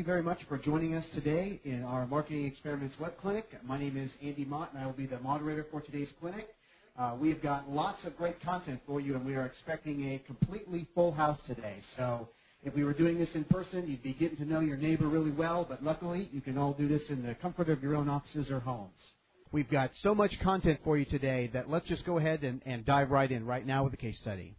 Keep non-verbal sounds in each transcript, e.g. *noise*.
you very much for joining us today in our Marketing Experiments Web Clinic. My name is Andy Mott, and I will be the moderator for today's clinic. Uh, we've got lots of great content for you, and we are expecting a completely full house today. So if we were doing this in person, you'd be getting to know your neighbor really well, but luckily you can all do this in the comfort of your own offices or homes. We've got so much content for you today that let's just go ahead and, and dive right in right now with the case study.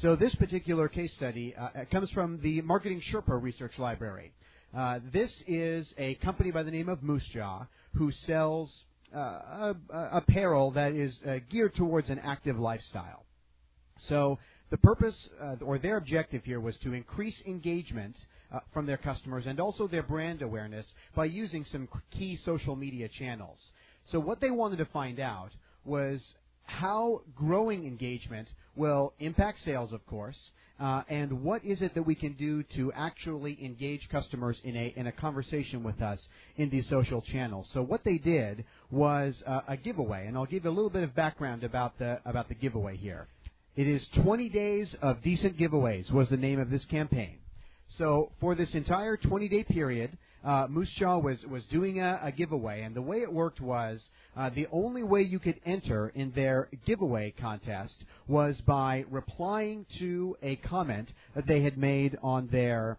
So this particular case study uh, comes from the Marketing Sherpa Research Library. Uh, this is a company by the name of Moosejaw who sells uh, apparel that is uh, geared towards an active lifestyle. So the purpose uh, or their objective here was to increase engagement uh, from their customers and also their brand awareness by using some key social media channels. So what they wanted to find out was how growing engagement will impact sales, of course, uh, and what is it that we can do to actually engage customers in a in a conversation with us in these social channels. So what they did was uh, a giveaway, and I'll give you a little bit of background about the about the giveaway here. It is 20 days of decent giveaways was the name of this campaign. So for this entire 20 day period, uh, Moosejaw was was doing a, a, giveaway, and the way it worked was uh, the only way you could enter in their giveaway contest was by replying to a comment that they had made on their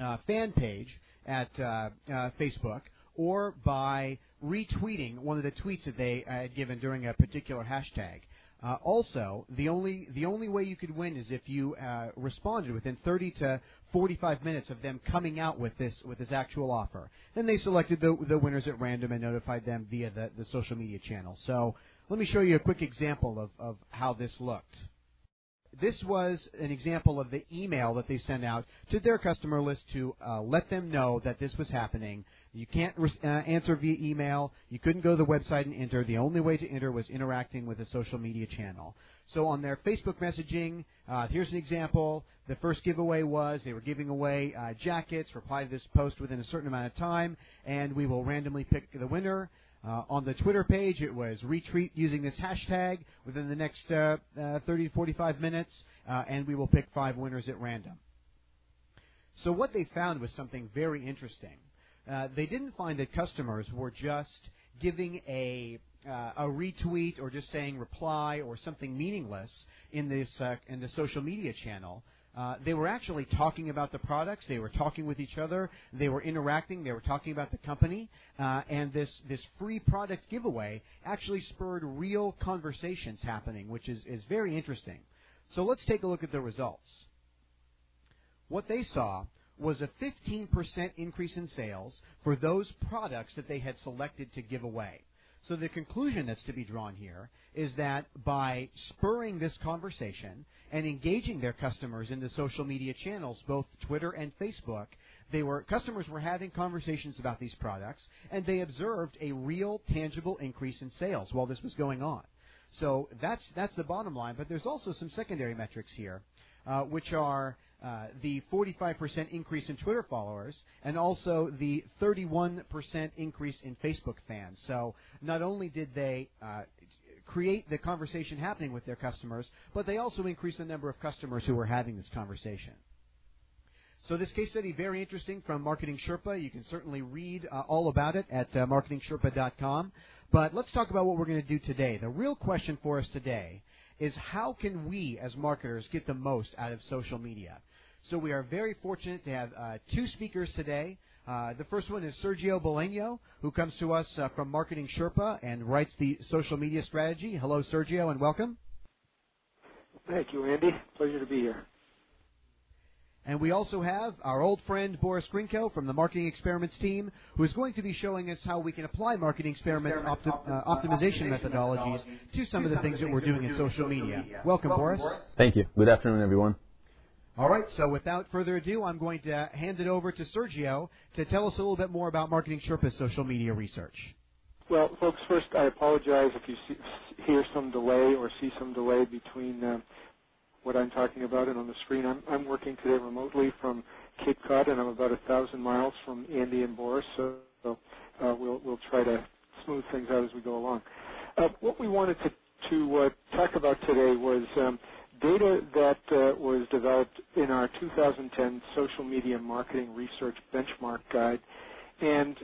uh, fan page at uh, uh, Facebook, or by retweeting one of the tweets that they had given during a particular hashtag. Uh, also, the only the only way you could win is if you uh, responded within 30 to 45 minutes of them coming out with this with this actual offer. Then they selected the the winners at random and notified them via the, the social media channel. So let me show you a quick example of, of how this looked. This was an example of the email that they sent out to their customer list to uh, let them know that this was happening you can't re- uh, answer via email. You couldn't go to the website and enter. The only way to enter was interacting with a social media channel. So on their Facebook messaging, uh, here's an example. The first giveaway was they were giving away uh, jackets. Reply to this post within a certain amount of time, and we will randomly pick the winner. Uh, on the Twitter page, it was retweet using this hashtag within the next uh, uh, 30 to 45 minutes, uh, and we will pick five winners at random. So what they found was something very interesting. Uh, they didn't find that customers were just giving a uh, a retweet or just saying reply or something meaningless in this uh, in the social media channel. Uh, they were actually talking about the products. They were talking with each other. They were interacting. They were talking about the company. Uh, and this this free product giveaway actually spurred real conversations happening, which is is very interesting. So let's take a look at the results. What they saw was a 15% increase in sales for those products that they had selected to give away. So the conclusion that's to be drawn here is that by spurring this conversation and engaging their customers in the social media channels, both Twitter and Facebook, they were customers were having conversations about these products and they observed a real tangible increase in sales while this was going on. So that's that's the bottom line, but there's also some secondary metrics here, uh, which are uh, the 45% increase in Twitter followers and also the 31% increase in Facebook fans. So not only did they uh, create the conversation happening with their customers, but they also increased the number of customers who were having this conversation. So this case study, very interesting from Marketing Sherpa. You can certainly read uh, all about it at uh, marketingsherpa.com. But let's talk about what we're going to do today. The real question for us today is how can we as marketers get the most out of social media? So we are very fortunate to have uh, two speakers today. Uh, the first one is Sergio Balegno, who comes to us uh, from Marketing Sherpa and writes the social media strategy. Hello, Sergio, and welcome. Thank you, Andy. Pleasure to be here. And we also have our old friend Boris Grinkot from the Marketing Experiments team, who is going to be showing us how we can apply marketing Experiments opti- uh, optimization methodologies to some of the things that we're doing in social media. Welcome, Boris. Thank you. Good afternoon, everyone. All right, so without further ado, I'm going to hand it over to Sergio to tell us a little bit more about Marketing Sherpa's social media research. Well, folks, first I apologize if you see, hear some delay or see some delay between uh, what I'm talking about and on the screen. I'm, I'm, working today remotely from Cape Cod, and I'm about a thousand miles from Andy and Boris, so uh, we'll, we'll try to smooth things out as we go along. Uh, what we wanted to, to uh, talk about today was um, data that uh, was developed in our 2010 social media marketing research benchmark guide, and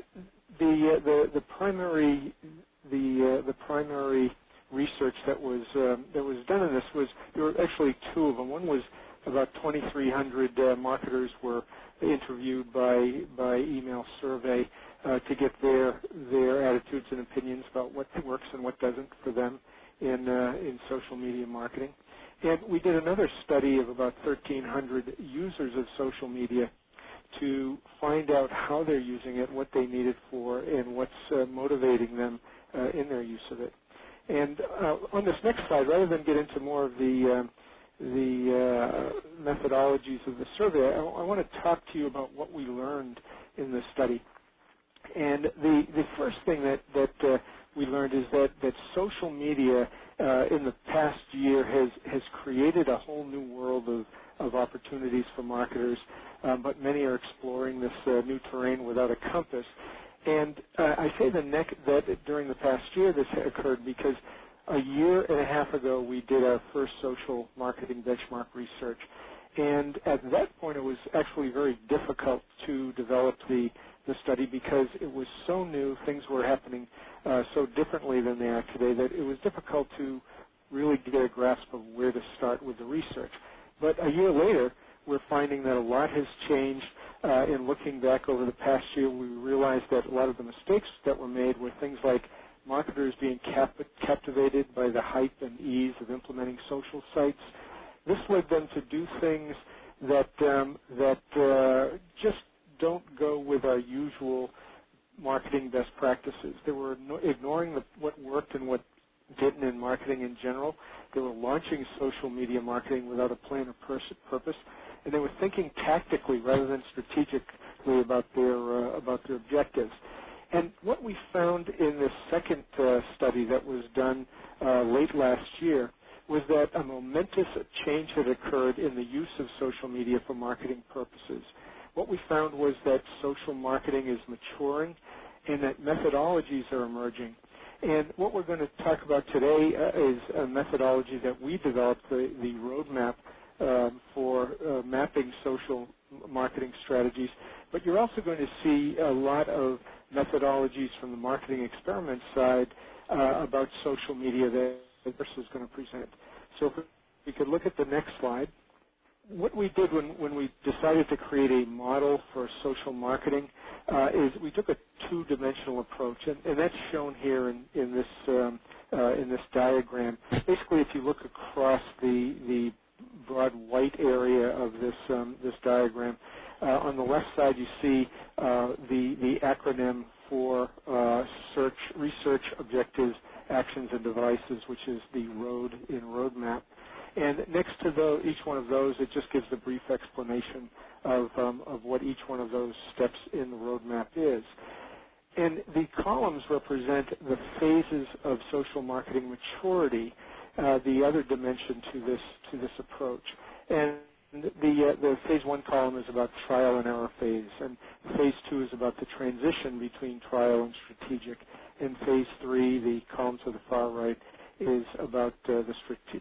the uh, the, the primary the uh, the primary research that was um, that was done in this was there were actually two of them. One was about 2,300 uh, marketers were interviewed by by email survey to get their their attitudes and opinions about what works and what doesn't for them in in social media marketing. And we did another study of about 1,300 users of social media to find out how they're using it, what they need it for, and what's uh, motivating them uh, in their use of it. And uh, on this next slide, rather than get into more of the um, the uh, methodologies of the survey, I, I want to talk to you about what we learned in this study. And the the first thing that that uh, we learned is that that social media in the past year has has created a whole new world of of opportunities for marketers, um, but many are exploring this uh, new terrain without a compass. And uh, I say the neck that during the past year this occurred because a year and a half ago we did our first social marketing benchmark research. And at that point it was actually very difficult to develop the, the study because it was so new, things were happening uh, so differently than they are today that it was difficult to really get a grasp of where to start with the research. But a year later, we're finding that a lot has changed. Uh, in looking back over the past year, we realized that a lot of the mistakes that were made were things like marketers being cap- captivated by the hype and ease of implementing social sites. This led them to do things that um, that uh, just don't go with our usual marketing best practices. They were ignoring the, what worked and what didn't in marketing in general. They were launching social media marketing without a plan or pers- purpose, and they were thinking tactically rather than strategically about their uh, about their objectives. And what we found in this second uh, study that was done uh, late last year was that a momentous change had occurred in the use of social media for marketing purposes. What we found was that social marketing is maturing and that methodologies are emerging and what we're going to talk about today uh, is a methodology that we developed, the, the roadmap um, for uh, mapping social marketing strategies. But you're also going to see a lot of methodologies from the marketing experiment side uh, about social media that Chris is going to present. So if we could look at the next slide what we did when, when we decided to create a model for social marketing uh, is we took a two-dimensional approach, and, and that's shown here in, in this um, uh, in this diagram. Basically, if you look across the the broad white area of this um, this diagram, uh, on the left side you see uh, the the acronym for uh, search research objectives, actions, and devices, which is the ROAD in roadmap. And next to the, each one of those, it just gives the brief explanation of, um, of what each one of those steps in the roadmap is. And the columns represent the phases of social marketing maturity, uh, the other dimension to this to this approach. And the uh, the phase one column is about trial and error phase, and phase two is about the transition between trial and strategic. In phase three, the column to the far right is about uh,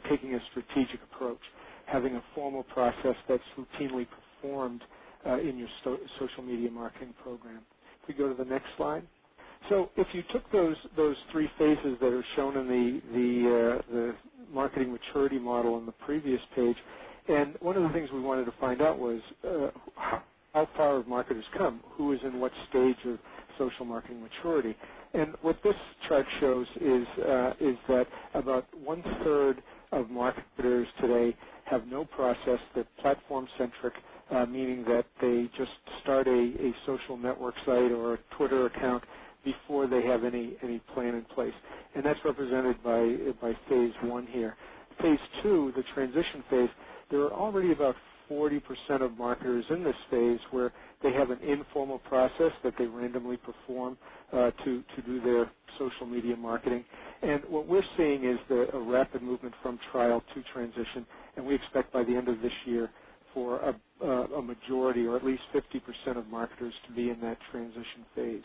taking a strategic approach, having a formal process that's routinely performed uh, in your social media marketing program. If we go to the next slide. So if you took those those three phases that are shown in the the uh, the marketing maturity model on the previous page, and one of the things we wanted to find out was how far have marketers come? Who is in what stage of social marketing maturity? And what this chart shows is uh, is that about one third of marketers today have no process. They're platform centric, uh, meaning that they just start a, a social network site or a Twitter account before they have any any plan in place. And that's represented by by phase one here. Phase two, the transition phase, there are already about 40% of marketers in this phase where they have an informal process that they randomly perform uh, to, to do their social media marketing. And what we're seeing is the, a rapid movement from trial to transition, and we expect by the end of this year for a, a majority, or at least 50% of marketers to be in that transition phase.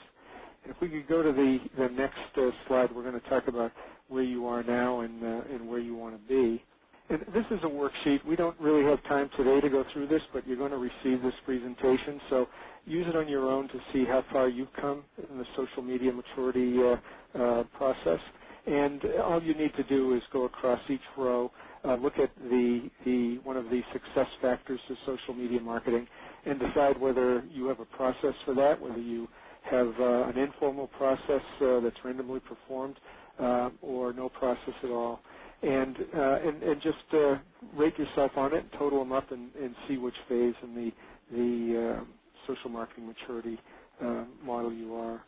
And if we could go to the, the next uh, slide, we're going to talk about where you are now and, uh, and where you want to be. This is a worksheet. We don't really have time today to go through this, but you're going to receive this presentation. So use it on your own to see how far you've come in the social media maturity uh, uh, process. And all you need to do is go across each row, uh, look at the, the one of the success factors to social media marketing, and decide whether you have a process for that, whether you have uh, an informal process uh, that's randomly performed, uh, or no process at all and uh, and, and just uh, rate yourself on it, total them up, and, and see which phase in the the uh, social marketing maturity uh, model you are.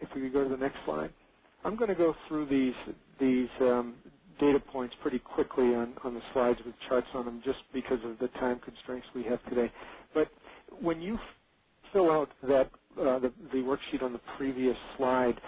If we could go to the next slide, I'm going to go through these these um, data points pretty quickly on, on the slides with charts on them, just because of the time constraints we have today. But when you fill out that uh, the, the worksheet on the previous slide,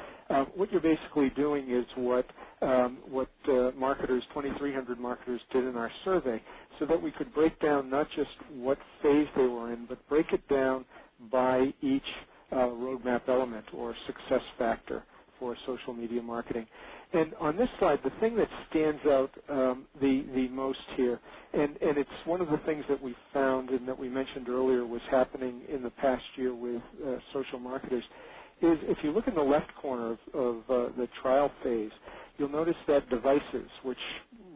what you're basically doing is what um, what uh, marketers, 2,300 marketers, did in our survey, so that we could break down not just what phase they were in, but break it down by each uh, roadmap element or success factor for social media marketing. And on this slide, the thing that stands out um, the the most here, and and it's one of the things that we found and that we mentioned earlier was happening in the past year with uh, social marketers, is if you look in the left corner of, of uh, the trial phase, you'll notice that devices, which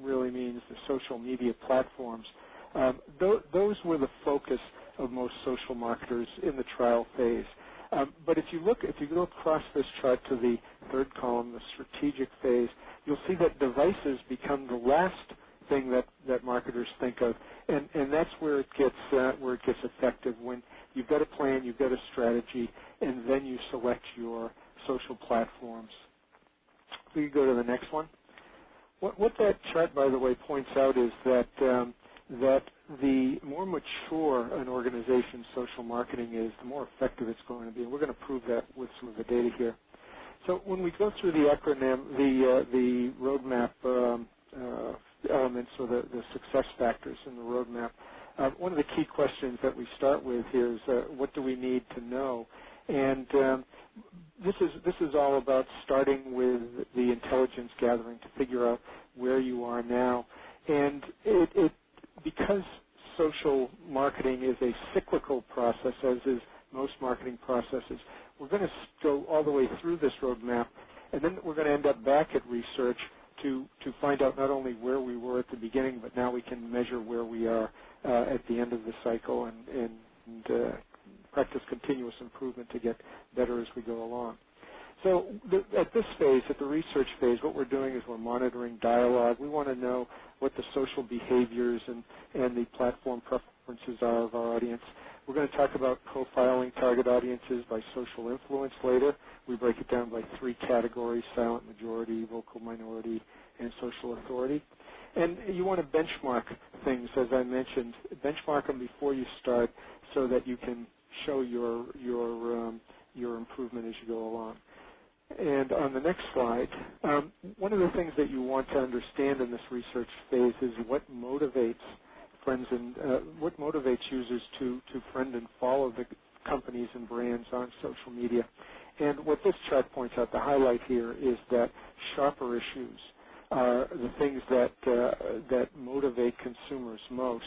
really means the social media platforms, um, th- those were the focus of most social marketers in the trial phase. Um, but if you look, if you go across this chart to the third column, the strategic phase, you'll see that devices become the last thing that, that marketers think of, and, and that's where it gets uh, where it gets effective when you've got a plan, you've got a strategy, and then you select your social platforms we can go to the next one. What, what that chart, by the way, points out is that um, that the more mature an organization's social marketing is, the more effective it's going to be. And we're going to prove that with some of the data here. So when we go through the acronym, the uh, the roadmap um, uh, elements or the, the success factors in the roadmap, one of the key questions that we start with here is uh, what do we need to know? And um, this is this is all about starting with the intelligence gathering to figure out where you are now, and it, it because social marketing is a cyclical process, as is most marketing processes. We're going to go all the way through this roadmap, and then we're going to end up back at research to find out not only where we were at the beginning, but now we can measure where we are uh, at the end of the cycle and, uh, practice continuous improvement to get better as we go along. So at this phase, at the research phase, what we're doing is we're monitoring dialogue. We want to know what the social behaviors and the platform preferences are of our audience. We're going to talk about profiling target audiences by social influence later. We break it down by three categories, silent majority, vocal minority, and social authority. And you want to benchmark things, as I mentioned. Benchmark them before you start so that you can show your your um, your improvement as you go along. And on the next slide, um, one of the things that you want to understand in this research phase is what motivates friends and uh, what motivates users to to friend and follow the companies and brands on social media. And what this chart points out, the highlight here is that shopper issues are the things that uh, that motivate consumers most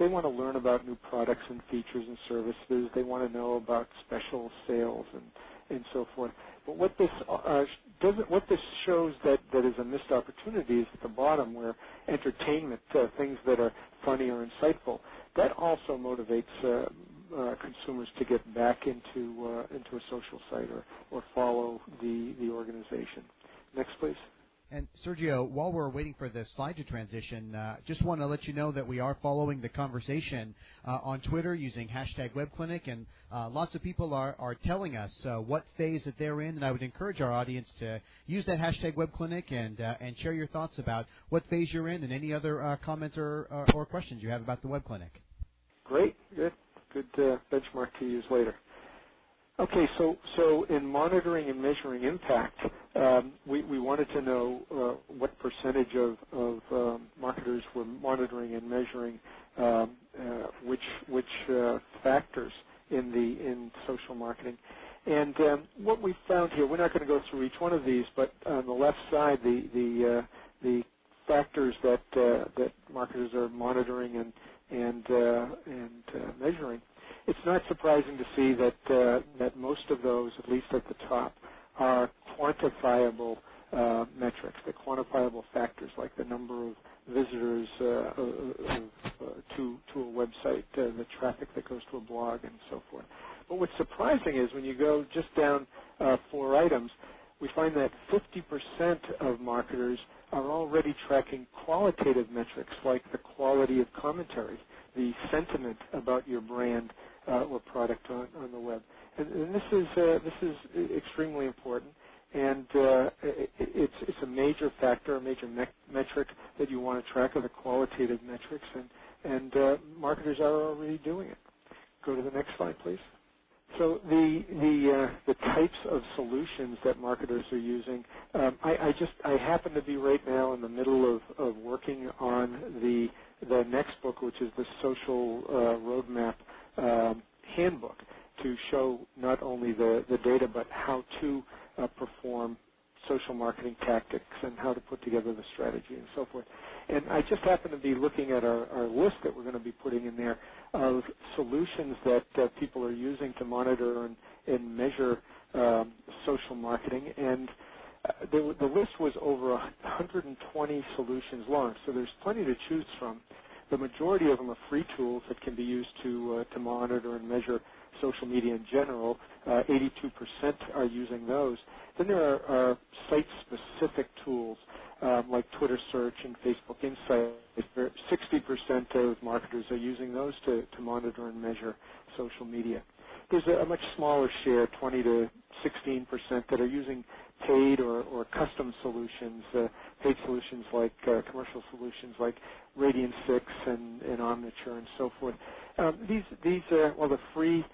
they want to learn about new products and features and services. They want to know about special sales and and so forth. But what this uh, doesn't, what this shows that that is a missed opportunity is at the bottom where entertainment, uh, things that are funny or insightful, that also motivates uh, uh, consumers to get back into uh, into a social site or or follow the the organization. Next, please. And Sergio, while we're waiting for the slide to transition, uh, just want to let you know that we are following the conversation uh, on Twitter using hashtag WebClinic, and uh, lots of people are, are telling us uh, what phase that they're in, and I would encourage our audience to use that hashtag WebClinic and uh, and share your thoughts about what phase you're in and any other uh, comments or, or, or questions you have about the WebClinic. great, good, good benchmark to use later. Okay, so so in monitoring and measuring impact, um, we, we wanted to know uh, what percentage of, of um, marketers were monitoring and measuring um, uh, which which uh, factors in the in social marketing. And um, what we found here, we're not going to go through each one of these, but on the left side, the the uh, the factors that uh, that marketers are monitoring and and uh, and measuring it's not surprising to see that uh, that most of those, at least at the top, are quantifiable uh, metrics, the quantifiable factors like the number of visitors uh, uh, to to a website, uh, the traffic that goes to a blog, and so forth. But what's surprising is when you go just down uh, four items, we find that 50% of marketers are already tracking qualitative metrics like the quality of commentary, the sentiment about your brand, uh, or product on, on the web. And, and this is uh, this is extremely important, and uh, it, it's it's a major factor, a major me- metric that you want to track are the qualitative metrics, and and uh, marketers are already doing it. Go to the next slide, please. So the the uh, the types of solutions that marketers are using, um, I, I, just I happen to be right now in the middle of, of working on the the next book, which is the social uh, roadmap um, handbook to show not only the, the data but how to uh, perform social marketing tactics and how to put together the strategy and so forth. And I just happen to be looking at our, our list that we're going to be putting in there of solutions that uh, people are using to monitor and, and measure um, social marketing. And the, list was over 120 solutions long, so there's plenty to choose from. The majority of them are free tools that can be used to uh, to monitor and measure social media in general. Uh, 82% are using those. Then there are, are site-specific tools um, like Twitter Search and Facebook Insights. 60% of marketers are using those to, to monitor and measure social media. There's a, a much smaller share, 20 to 16%, that are using paid or, or custom solutions, uh, paid solutions like uh, commercial solutions like Radian 6 and, and Omniture and so forth. Um, these, these uh, well, the free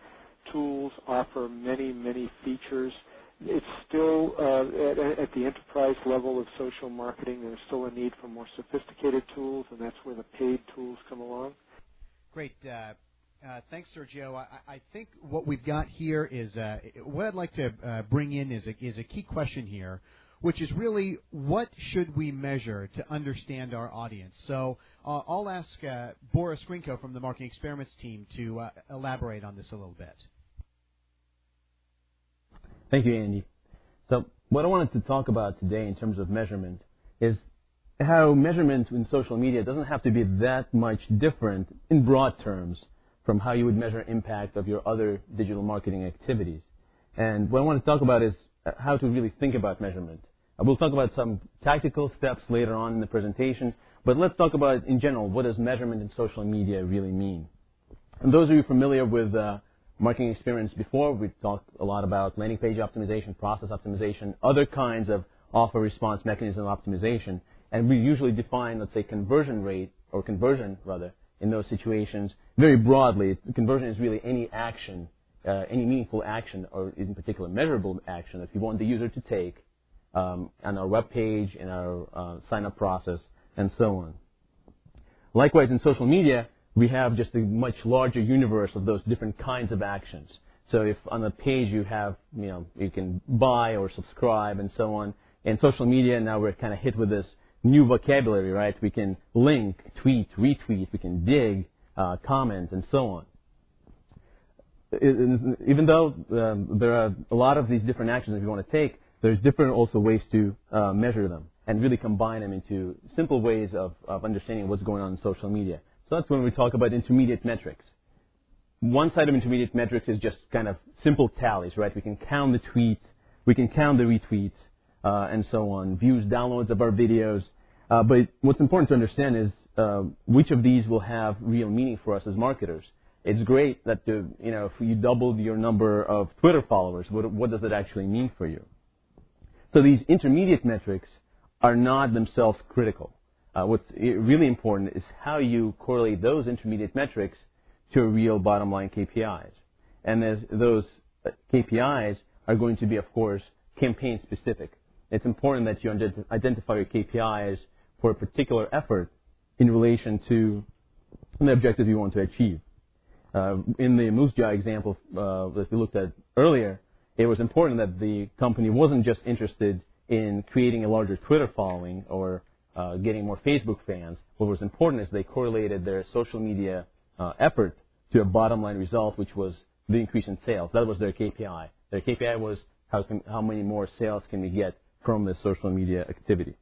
tools offer many, many features. It's still uh, at, at, the enterprise level of social marketing. There's still a need for more sophisticated tools, and that's where the paid tools come along. Great. Uh, uh, thanks, Sergio. I, I, think what we've got here is uh, what I'd like to uh, bring in is a, is a key question here, which is really what should we measure to understand our audience. So uh, I'll ask uh, Boris Grinkot from the Marketing Experiments team to uh, elaborate on this a little bit. Thank you, Andy. So what I wanted to talk about today in terms of measurement is how measurement in social media doesn't have to be that much different in broad terms from how you would measure impact of your other digital marketing activities. And what I want to talk about is uh, how to really think about measurement. We'll talk about some tactical steps later on in the presentation, but let's talk about in general what does measurement in social media really mean. And those of you familiar with uh, Marketing Experiments before, we talked a lot about landing page optimization, process optimization, other kinds of offer response mechanism optimization, and we usually define, let's say, conversion rate or conversion rather in those situations very broadly. Conversion is really any action, uh, any meaningful action, or in particular measurable action that we want the user to take um, on our web page, in our uh, sign-up process, and so on. Likewise, in social media, we have just a much larger universe of those different kinds of actions. So if on a page you have, you know, you can buy or subscribe and so on. In social media, now we're kind of hit with this new vocabulary, right? We can link, tweet, retweet, we can dig, uh, comment, and so on. Even though um, there are a lot of these different actions that we want to take, there's different also ways to uh, measure them and really combine them into simple ways of, of understanding what's going on in social media. So that's when we talk about intermediate metrics. One side of intermediate metrics is just kind of simple tallies, right? We can count the tweets, we can count the retweets, uh, and so on, views, downloads of our videos. Uh, but what's important to understand is uh, which of these will have real meaning for us as marketers. It's great that the, you know if you doubled your number of Twitter followers, what, what does that actually mean for you? So these intermediate metrics are not themselves critical. Uh, what's really important is how you correlate those intermediate metrics to real bottom line KPIs. And those uh, KPIs are going to be, of course, campaign specific. It's important that you identify your KPIs for a particular effort in relation to the objectives you want to achieve. Uh, in the Moosejaw example uh, that we looked at earlier, it was important that the company wasn't just interested in creating a larger Twitter following or uh, getting more Facebook fans. What was important is they correlated their social media uh, effort to a bottom line result, which was the increase in sales. That was their KPI. Their KPI was how, can, how many more sales can we get from this social media activity.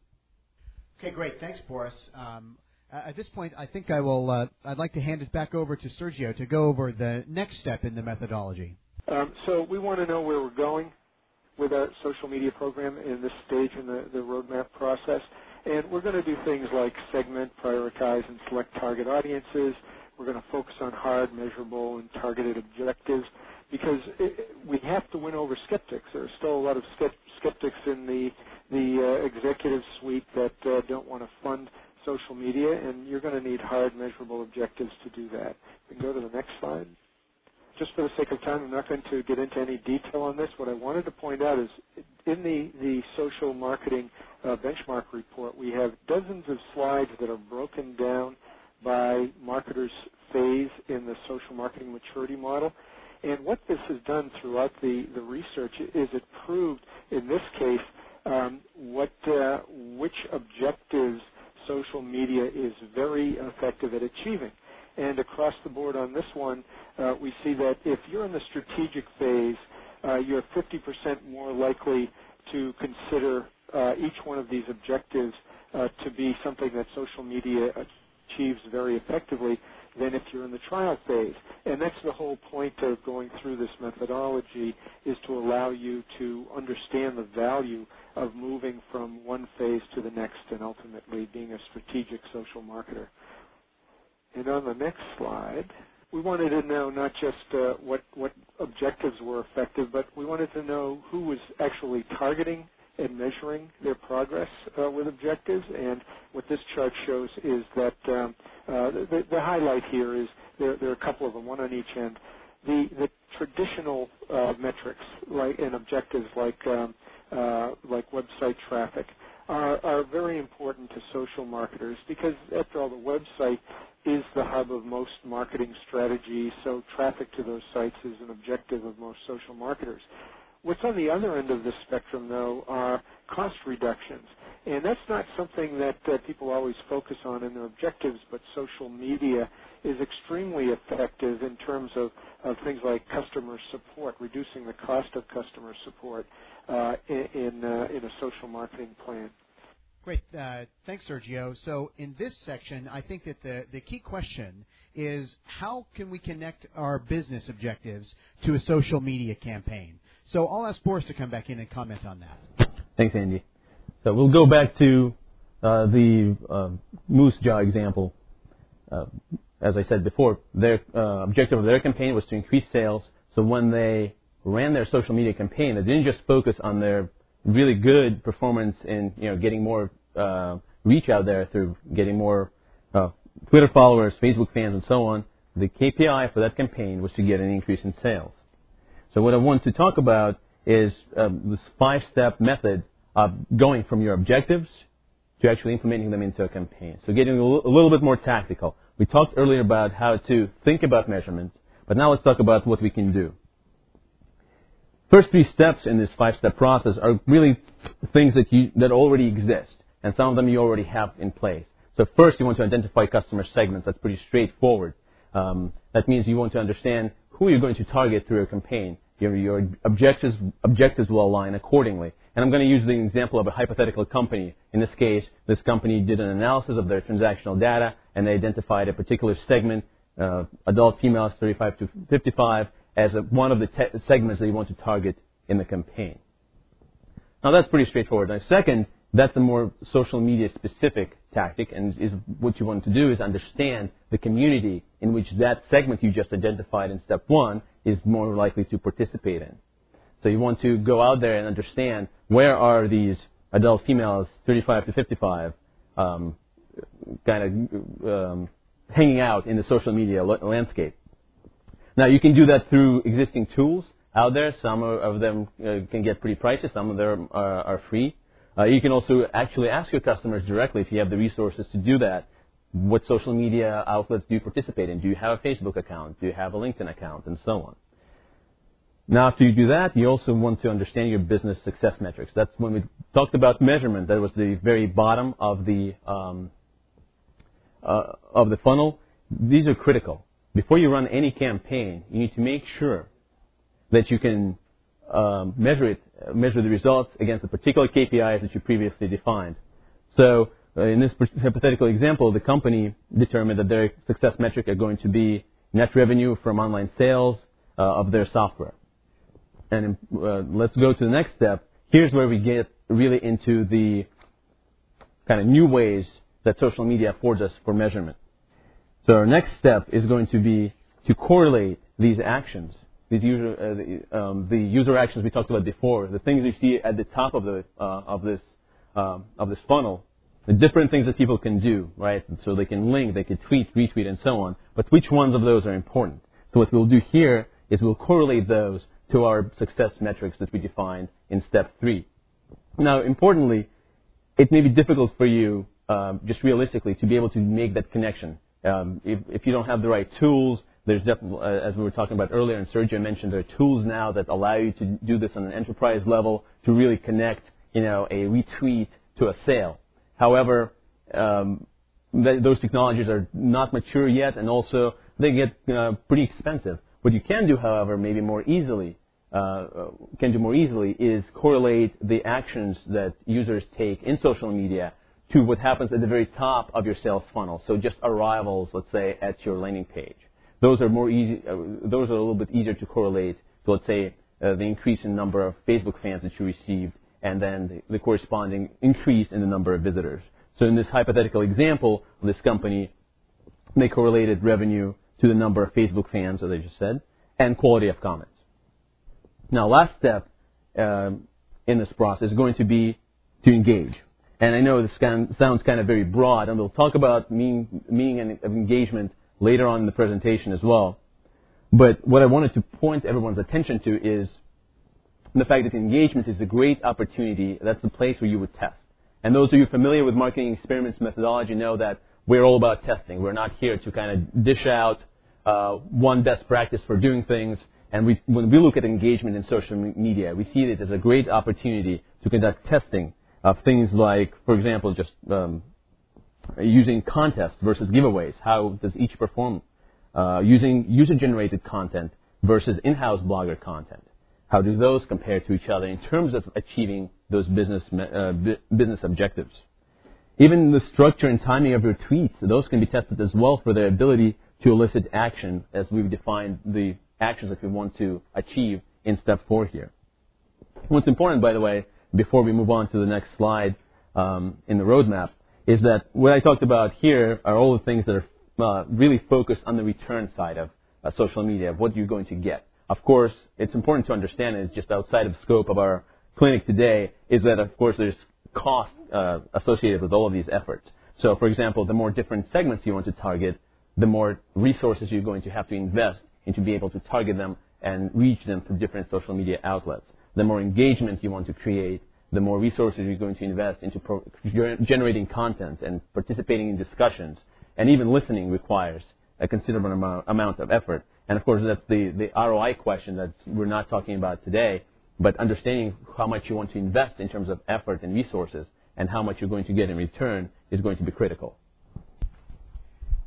Okay, great. Thanks, Boris. Um, at this point, I think I will. Uh, I'd like to hand it back over to Sergio to go over the next step in the methodology. Um, so we want to know where we're going with our social media program in this stage in the, the roadmap process. And we're going to do things like segment, prioritize, and select target audiences. We're going to focus on hard, measurable, and targeted objectives because it, we have to win over skeptics. There are still a lot of skeptics in the the uh, executive suite that uh, don't want to fund social media, and you're going to need hard, measurable objectives to do that. Can go to the next slide. Just for the sake of time, I'm not going to get into any detail on this. What I wanted to point out is in the, the social marketing uh, benchmark report, we have dozens of slides that are broken down by marketers' phase in the social marketing maturity model. And what this has done throughout the, the research is it proved, in this case, which objectives social media is very effective at achieving. And across the board on this one, uh, we see that if you're in the strategic phase, uh, you're 50% more likely to consider uh, each one of these objectives uh, to be something that social media achieves very effectively than if you're in the trial phase. And that's the whole point of going through this methodology is to allow you to understand the value of moving from one phase to the next and ultimately being a strategic social marketer. And on the next slide, we wanted to know not just uh, what, what objectives were effective, but we wanted to know who was actually targeting and measuring their progress uh, with objectives. And what this chart shows is that um, uh, the, the, highlight here is there, there, are a couple of them, one on each end. The, the traditional uh, metrics like, and objectives like, um, uh, like website traffic are, are very important to social marketers because, after all, the website is the hub of most marketing strategies, so traffic to those sites is an objective of most social marketers. What's on the other end of the spectrum, though, are cost reductions. And that's not something that uh, people always focus on in their objectives, but social media is extremely effective in terms of, of things like customer support, reducing the cost of customer support uh, in, uh, in a social marketing plan. Great. Uh, thanks, Sergio. So in this section, I think that the, the key question is how can we connect our business objectives to a social media campaign? So I'll ask Boris to come back in and comment on that. Thanks, Andy. So we'll go back to uh, the uh, Moosejaw example. Uh, as I said before, their uh, objective of their campaign was to increase sales. So when they ran their social media campaign, they didn't just focus on their really good performance in you know getting more uh, reach out there through getting more uh, Twitter followers, Facebook fans, and so on. The KPI for that campaign was to get an increase in sales. So what I want to talk about is um, this five-step method of going from your objectives to actually implementing them into a campaign. So getting a, little bit more tactical. We talked earlier about how to think about measurements, but now let's talk about what we can do. First three steps in this five-step process are really things that you that already exist, and some of them you already have in place. So first, you want to identify customer segments. That's pretty straightforward. Um, that means you want to understand who you're going to target through a campaign your, your objectives, objectives will align accordingly. And I'm going to use the example of a hypothetical company. In this case, this company did an analysis of their transactional data and they identified a particular segment, uh, adult females 35 to 55, as a, one of the te- segments that you want to target in the campaign. Now that's pretty straightforward. Now second, that's a more social media specific tactic and is what you want to do is understand the community in which that segment you just identified in step one is more likely to participate in. So you want to go out there and understand where are these adult females 35 to 55 um, kind of um, hanging out in the social media landscape. Now, you can do that through existing tools out there. Some of them uh, can get pretty pricey. Some of them are, are free. Uh, you can also actually ask your customers directly if you have the resources to do that. What social media outlets do you participate in? Do you have a Facebook account? Do you have a LinkedIn account? And so on. Now, after you do that, you also want to understand your business success metrics. That's when we talked about measurement. That was the very bottom of the um, uh, of the funnel. These are critical. Before you run any campaign, you need to make sure that you can um, measure it, measure the results against the particular KPIs that you previously defined. So, in this hypothetical example, the company determined that their success metric are going to be net revenue from online sales uh, of their software and uh, let's go to the next step. Here's where we get really into the kind of new ways that social media affords us for measurement. So our next step is going to be to correlate these actions, these user, uh, the, um, the, user actions we talked about before, the things you see at the top of the uh, of this um, of this funnel, the different things that people can do, right? And so they can link, they can tweet, retweet, and so on. But which ones of those are important? So what we'll do here is we'll correlate those to our success metrics that we defined in step three. Now, importantly, it may be difficult for you, um, just realistically, to be able to make that connection. Um, if, if, you don't have the right tools, there's definitely, uh, as we were talking about earlier, and Sergio mentioned, there are tools now that allow you to do this on an enterprise level to really connect, you know, a retweet to a sale. However, um, th- those technologies are not mature yet, and also they get uh, pretty expensive. What you can do, however, maybe more easily, uh, can do more easily is correlate the actions that users take in social media to what happens at the very top of your sales funnel. So just arrivals, let's say, at your landing page. Those are more easy. Uh, those are a little bit easier to correlate to, let's say, uh, the increase in number of Facebook fans that you received, and then the, the corresponding increase in the number of visitors. So in this hypothetical example, this company, they correlated revenue to the number of Facebook fans, as I just said, and quality of comments. Now, last step um, in this process is going to be to engage. And I know this kind sounds kind of very broad, and we'll talk about meaning, meaning of engagement later on in the presentation as well. But what I wanted to point everyone's attention to is the fact that engagement is a great opportunity. That's the place where you would test. And those of you familiar with marketing experiments methodology know that we're all about testing. We're not here to kind of dish out uh, one best practice for doing things. And we, when we look at engagement in social media, we see it as a great opportunity to conduct testing of things like, for example, just um, using contests versus giveaways. How does each perform? Uh, using user-generated content versus in-house blogger content. How do those compare to each other in terms of achieving those business uh, business objectives? Even the structure and timing of your tweets, those can be tested as well for their ability to elicit action as we've defined the actions that we want to achieve in step four here. What's important, by the way, before we move on to the next slide um, in the roadmap, is that what I talked about here are all the things that are uh, really focused on the return side of uh, social media, of what you're going to get. Of course, it's important to understand, and it's just outside of scope of our clinic today, is that, of course, there's cost uh, associated with all of these efforts. So, for example, the more different segments you want to target, the more resources you're going to have to invest into being able to target them and reach them through different social media outlets. The more engagement you want to create, the more resources you're going to invest into pro- generating content and participating in discussions. And even listening requires a considerable amount of effort. And of course, that's the, the ROI question that we're not talking about today, but understanding how much you want to invest in terms of effort and resources and how much you're going to get in return is going to be critical.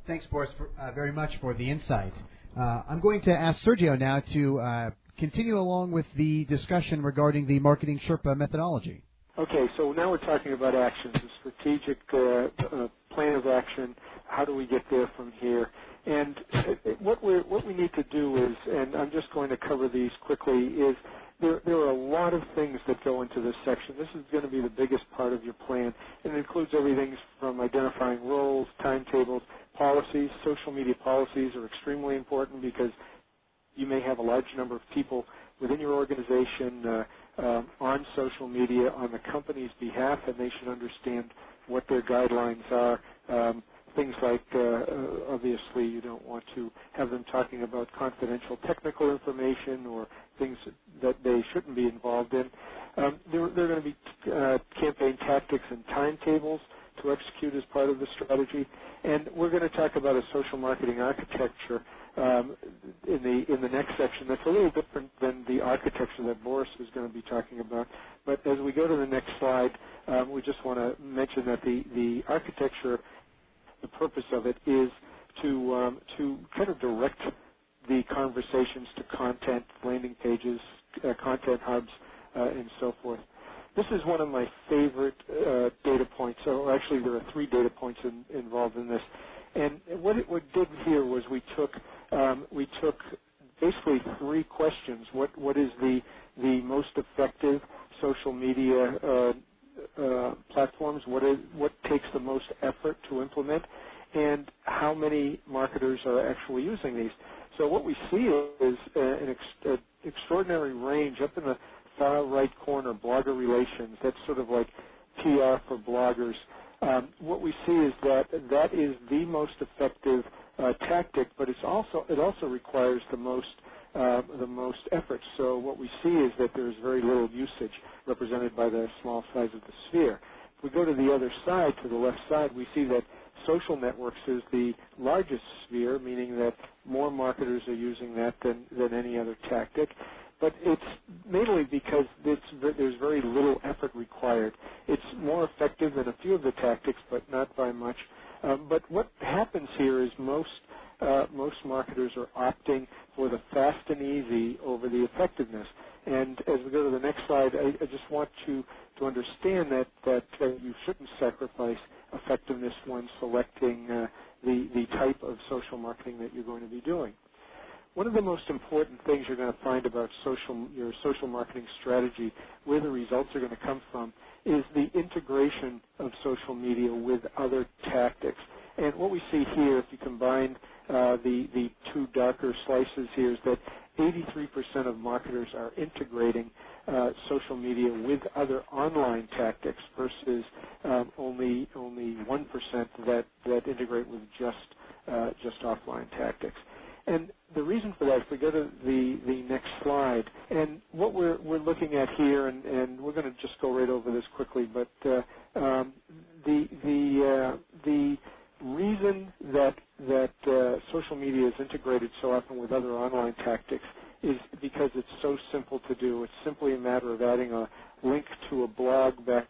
Thanks, Boris, for, uh, very much for the insight. Uh, I'm going to ask Sergio now to uh, continue along with the discussion regarding the marketing Sherpa methodology. Okay, so now we're talking about actions, a strategic uh, uh, plan of action. How do we get there from here? And uh, what we what we need to do is, and I'm just going to cover these quickly, is there, are a lot of things that go into this section. This is going to be the biggest part of your plan. It includes everything from identifying roles, timetables, policies. Social media policies are extremely important because you may have a large number of people within your organization uh, uh, on social media on the company's behalf, and they should understand what their guidelines are. Things like, uh, uh, obviously, you don't want to have them talking about confidential technical information or things that they shouldn't be involved in. Um, there, are going to be uh, campaign tactics and timetables to execute as part of the strategy. And we're going to talk about a social marketing architecture um, in the in the next section. That's a little different than the architecture that Boris is going to be talking about. But as we go to the next slide, um, we just want to mention that the architecture, purpose of it is to um, to kind of direct the conversations to content, landing pages, uh, content hubs, uh, and so forth. This is one of my favorite uh, data points. So actually, there are three data points in, involved in this. And what it what did here was we took um, we took basically three questions. What what is the the most effective social media uh, uh, platforms? What is what takes the most effort to implement? And how many marketers are actually using these? So what we see is an ex- extraordinary range up in the far right corner, blogger relations. That's sort of like PR for bloggers. Um, what we see is that that is the most effective uh, tactic, but it's also it also requires the most uh, the most effort. So what we see is that there is very little usage, represented by the small size of the sphere. If we go to the other side, to the left side, we see that social networks is the largest sphere, meaning that more marketers are using that than, than any other tactic but it's mainly because it's, there's very little effort required. It's more effective than a few of the tactics, but not by much. Um, but what happens here is most uh, most marketers are opting for the fast and easy over the effectiveness. And as we go to the next slide, I, I just want to to understand that that uh, you shouldn't sacrifice effectiveness when selecting uh, the the type of social marketing that you're going to be doing. One of the most important things you're going to find about social, your social marketing strategy, where the results are going to come from, is the integration of social media with other tactics. And what we see here, if you combine uh, the, the two darker slices here, is that 83% of marketers are integrating uh, social media with other online tactics versus um, only only 1% that, that integrate with just uh, just offline tactics. And the reason for that, if we go to the, the next slide, and what we're, we're looking at here, and, and we're going to just go right over this quickly, but uh, um, the, the, uh, the reason that, that uh, social media is integrated so often with other online tactics is because it's so simple to do. It's simply a matter of adding a link to a blog back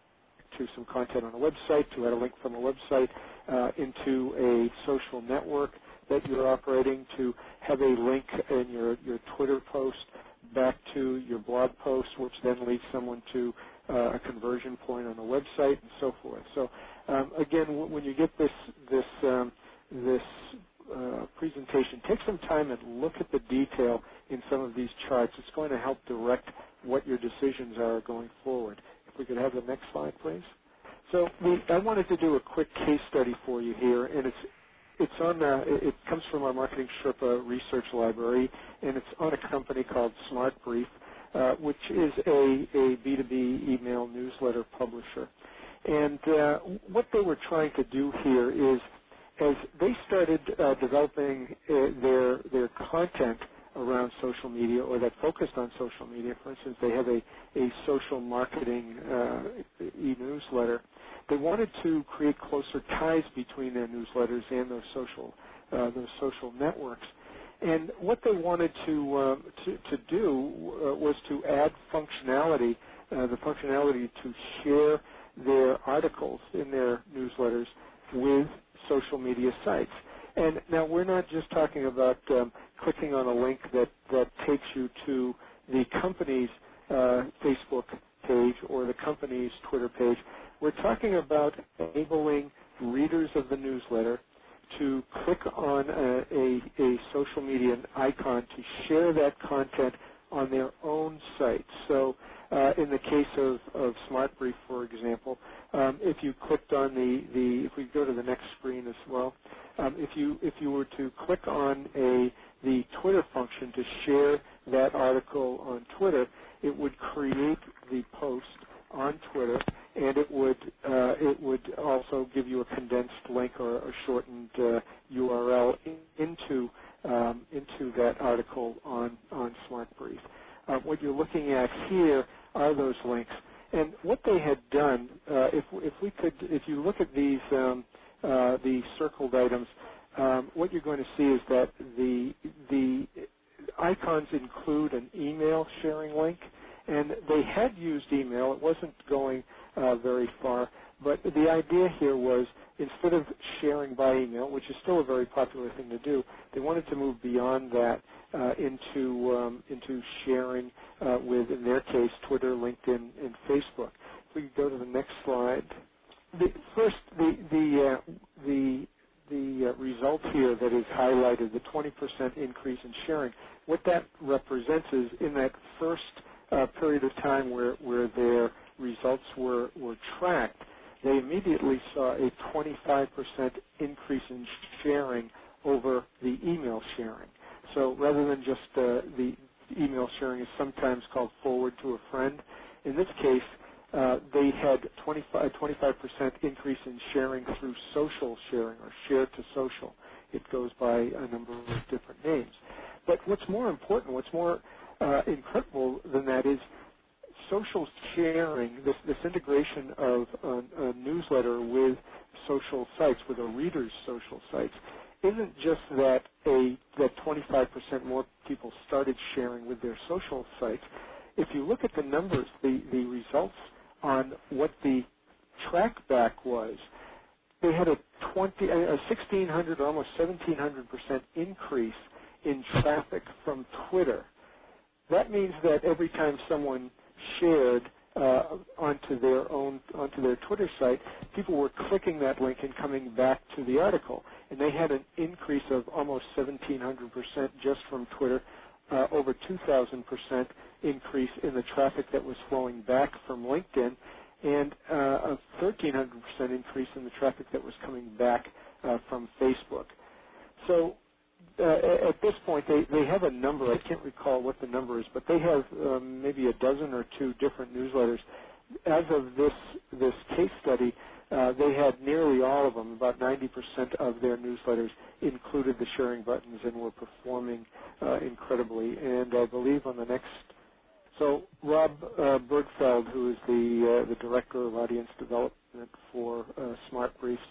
to some content on a website, to add a link from a website uh, into a social network, that you're operating to have a link in your, your Twitter post back to your blog post, which then leads someone to uh, a conversion point on a website and so forth. So um, again, when you get this this um, this uh, presentation, take some time and look at the detail in some of these charts. It's going to help direct what your decisions are going forward. If we could have the next slide, please. So we, I wanted to do a quick case study for you here, and it's it's on. It comes from our Marketing Sherpa research library, and it's on a company called SmartBrief, uh, which is a, a B2B email newsletter publisher. And uh, what they were trying to do here is, as they started uh, developing uh, their their content around social media or that focused on social media. For instance, they have a, a social marketing uh, e-newsletter. They wanted to create closer ties between their newsletters and those social uh, those social networks. And what they wanted to uh, to, to, do uh, was to add functionality, the functionality to share their articles in their newsletters with social media sites. And now we're not just talking about um, clicking on a link that, that takes you to the company's uh, Facebook page or the company's Twitter page. We're talking about enabling readers of the newsletter to click on a, a, a social media icon to share that content on their own site. So in the case of, of SmartBrief, for example, um, if you clicked on the, the, if we go to the next screen as well, um, if you if you were to click on a the Twitter function to share that article on Twitter, it would create the post on Twitter, and it would uh, it would also give you a condensed link or a shortened uh, URL in, into um, into that article on on SmartBrief. Uh, what you're looking at here are those links, and what they had done. Uh, if if we could, if you look at these um, uh, the circled items, um, what you're going to see is that the the icons include an email sharing link, and they had used email. It wasn't going uh, very far, but the idea here was instead of sharing by email, which is still a very popular thing to do, they wanted to move beyond that into um, into sharing uh, with, in their case, Twitter, LinkedIn, and Facebook. If we go to the next slide. First, the uh, uh, result here that is highlighted, the 20% increase in sharing, what that represents is in that first uh, period of time where, their results were, were tracked, they immediately saw a 25% increase in sharing over the email sharing. So rather than just uh, the email sharing is sometimes called forward to a friend, in this case, uh, they had 25, 25% increase in sharing through social sharing or share to social. It goes by a number of different names. But what's more important, what's more uh, incredible than that is social sharing, this, this integration of a, a newsletter with social sites, with a reader's social sites, isn't just that a that 25% more people started sharing with their social sites. If you look at the numbers, the, the results on what the trackback was, they had a 20, a 1600, or almost 1700 percent increase in traffic from Twitter. That means that every time someone shared onto their own onto their Twitter site, people were clicking that link and coming back to the article, and they had an increase of almost 1,700 percent just from Twitter, uh, over 2,000 percent increase in the traffic that was flowing back from LinkedIn, and uh, a 1,300 percent increase in the traffic that was coming back uh, from Facebook. So uh, at this point, they, they have a number. I can't recall what the number is, but they have um, maybe a dozen or two different newsletters. As of this this case study, uh, they had nearly all of them, about 90% of their newsletters included the sharing buttons and were performing uh, incredibly. And I believe on the next, so Rob uh, Bergfeld, who is the uh, the director of audience development for uh, Smart Briefs,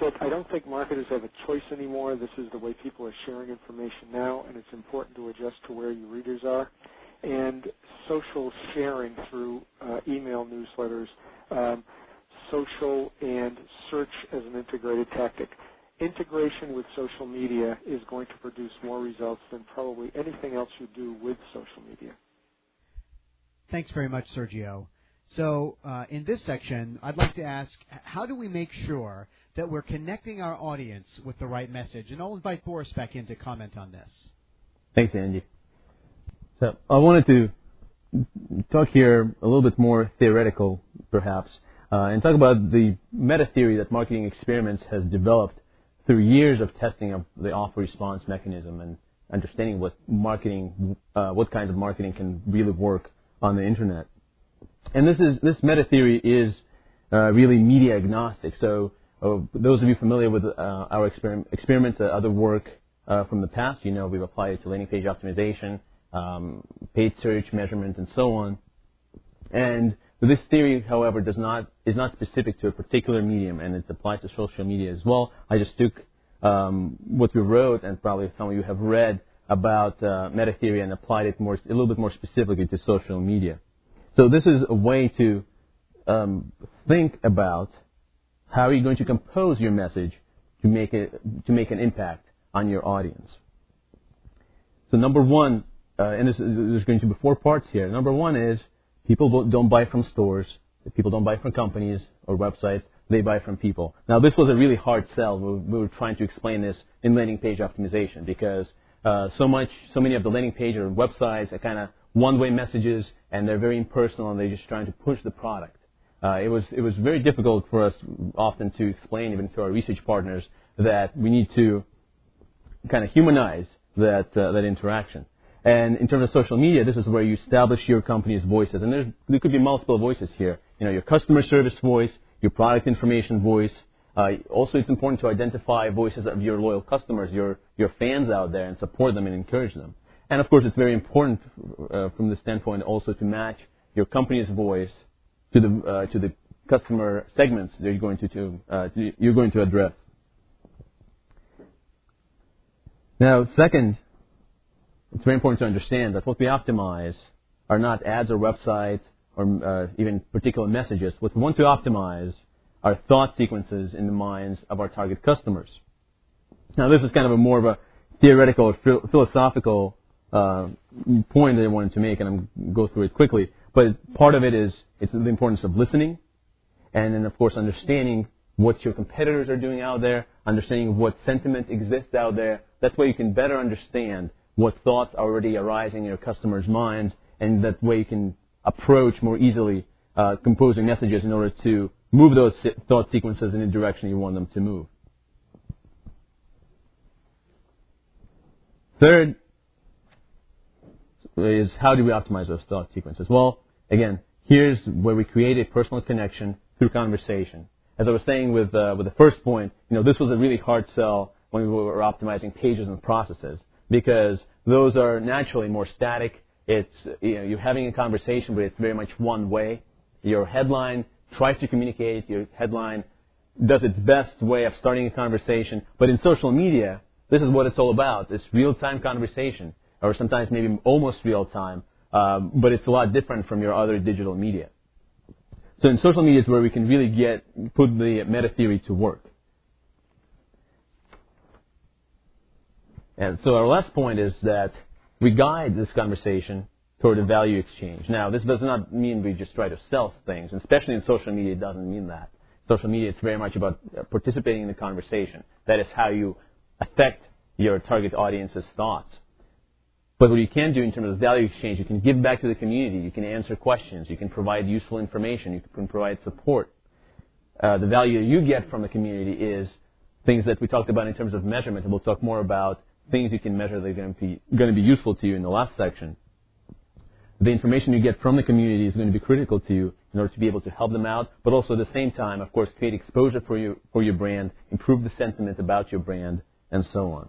said, I don't think marketers have a choice anymore. This is the way people are sharing information now, and it's important to adjust to where your readers are. And social sharing through uh, email newsletters, um, social and search as an integrated tactic. Integration with social media is going to produce more results than probably anything else you do with social media. Thanks very much, Sergio. So, uh, in this section, I'd like to ask how do we make sure that we're connecting our audience with the right message? And I'll invite Boris back in to comment on this. Thanks, Andy. So, I wanted to talk here a little bit more theoretical, perhaps, uh, and talk about the meta theory that marketing experiments has developed through years of testing of the offer response mechanism and understanding what marketing, uh, what kinds of marketing can really work on the internet. And this is this meta theory is uh, really media agnostic. So uh, those of you familiar with uh, our experiments, uh, other work uh, from the past, you know we've applied it to landing page optimization, um, paid search measurement, and so on. And this theory, however, does not is not specific to a particular medium, and it applies to social media as well. I just took um, what we wrote, and probably some of you have read about uh, meta theory, and applied it more a little bit more specifically to social media. So this is a way to um, think about how are you going to compose your message to make it to make an impact on your audience. So number one, uh, and this, there's going to be four parts here. Number one is people don't buy from stores. People don't buy from companies or websites. They buy from people. Now this was a really hard sell. We, we were trying to explain this in landing page optimization because uh, so much, so many of the landing page or websites are kind of one-way messages, and they're very impersonal, and they're just trying to push the product. Uh, it was it was very difficult for us often to explain, even to our research partners, that we need to kind of humanize that uh, that interaction. And in terms of social media, this is where you establish your company's voices, and there's, there could be multiple voices here. you know, your customer service voice, your product information voice. Uh, also, it's important to identify voices of your loyal customers, your, your fans out there, and support them and encourage them. And of course, it's very important uh, from the standpoint also to match your company's voice to the uh, to the customer segments that you're going to, to uh, you're going to address. Now, second, it's very important to understand that what we optimize are not ads or websites or uh, even particular messages. What we want to optimize are thought sequences in the minds of our target customers. Now, this is kind of a more of a theoretical or philosophical uh, point that I wanted to make, and I'm go through it quickly. But part of it is it's the importance of listening, and then of course understanding what your competitors are doing out there, understanding what sentiment exists out there. That way you can better understand what thoughts are already arising in your customers' minds, and that way you can approach more easily uh, composing messages in order to move those thought sequences in the direction you want them to move. Third is how do we optimize those thought sequences? Well, again, here's where we create a personal connection through conversation. As I was saying with uh, with the first point, you know, this was a really hard sell when we were optimizing pages and processes because those are naturally more static. It's you know you're having a conversation, but it's very much one way. Your headline tries to communicate. Your headline does its best way of starting a conversation. But in social media, this is what it's all about. It's real-time conversation, or sometimes maybe almost real-time. Um, but it's a lot different from your other digital media. So in social media is where we can really get put the meta theory to work. And so our last point is that we guide this conversation toward a value exchange. Now, this does not mean we just try to sell things, and especially in social media, it doesn't mean that. Social media is very much about uh, participating in the conversation. That is how you affect your target audience's thoughts. But what you can do in terms of value exchange, you can give back to the community, you can answer questions, you can provide useful information, you can provide support. Uh, the value you get from the community is things that we talked about in terms of measurement, and we'll talk more about things you can measure that are going to be, going to be useful to you in the last section. The information you get from the community is going to be critical to you in order to be able to help them out, but also at the same time, of course, create exposure for, you, for your brand, improve the sentiment about your brand, and so on.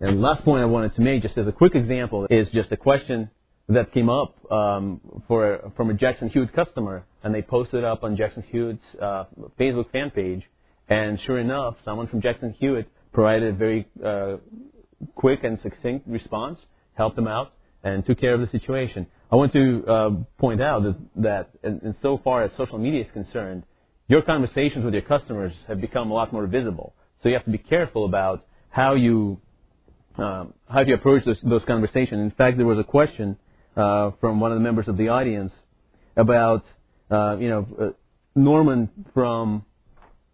And last point I wanted to make, just as a quick example, is just a question that came up um, for from a Jackson Hewitt customer, and they posted it up on Jackson Hewitt's uh, Facebook fan page. And sure enough, someone from Jackson Hewitt provided a very uh, quick and succinct response, helped them out, and took care of the situation. I want to uh, point out that, that in so far as social media is concerned, your conversations with your customers have become a lot more visible. So you have to be careful about how you um, how do you approach those, those conversations. In fact, there was a question uh, from one of the members of the audience about uh, you know uh, Norman from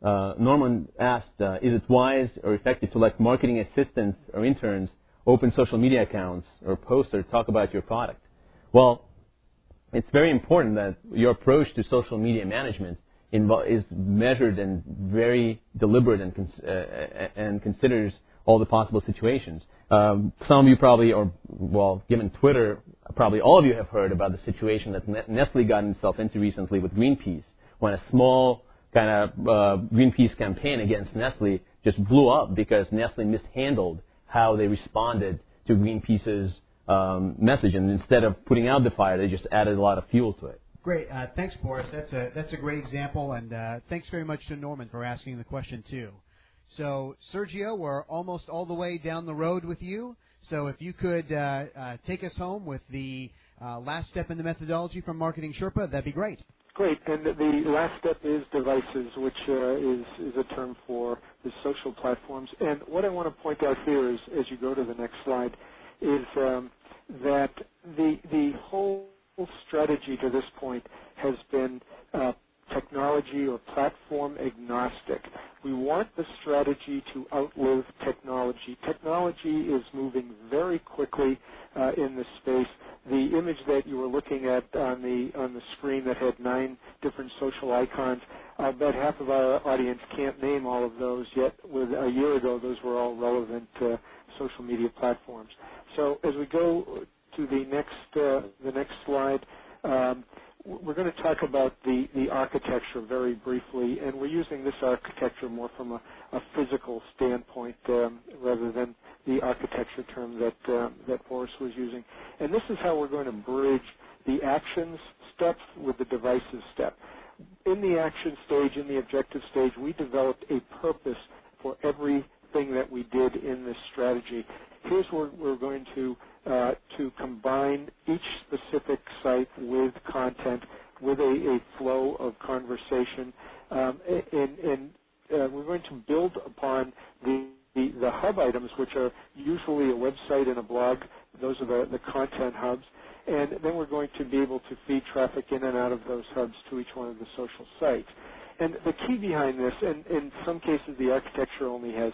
uh, Norman asked, uh, is it wise or effective to let marketing assistants or interns open social media accounts or post or talk about your product? Well, it's very important that your approach to social media management is measured and very deliberate and, cons- uh, and considers all the possible situations. Um, some of you probably, or well, given Twitter, probably all of you have heard about the situation that Nestle got itself into recently with Greenpeace, when a small kind of uh, Greenpeace campaign against Nestle just blew up because Nestle mishandled how they responded to Greenpeace's um, message, and instead of putting out the fire, they just added a lot of fuel to it. Great, uh, thanks, Boris. That's a that's a great example, and uh, thanks very much to Norman for asking the question too. So, Sergio, we're almost all the way down the road with you. So, if you could uh, uh, take us home with the uh, last step in the methodology from Marketing Sherpa, that'd be great. Great. And the last step is devices, which uh, is, is a term for the social platforms. And what I want to point out here is, as you go to the next slide, is um, that the the whole strategy to this point has been uh, technology or platform agnostic. We want the strategy to outlive technology. Technology is moving very quickly uh, in this space. The image that you were looking at on the on the screen that had nine different social icons, I bet half of our audience can't name all of those yet. With a year ago, those were all relevant uh, social media platforms. So as we go to the next uh, the next slide, Um, we're going to talk about the, the architecture very briefly, and we're using this architecture more from a, a physical standpoint um, rather than the architecture term that um, that Boris was using. And this is how we're going to bridge the actions step with the devices step. In the action stage, in the objective stage, we developed a purpose for everything that we did in this strategy. Here's where we're going to uh, to combine each specific site with content, with a, flow of conversation, um, and, uh, we're going to build upon the, hub items, which are usually a website and a blog. Those are the content hubs. And then we're going to be able to feed traffic in and out of those hubs to each one of the social sites. And the key behind this, and in some cases the architecture only has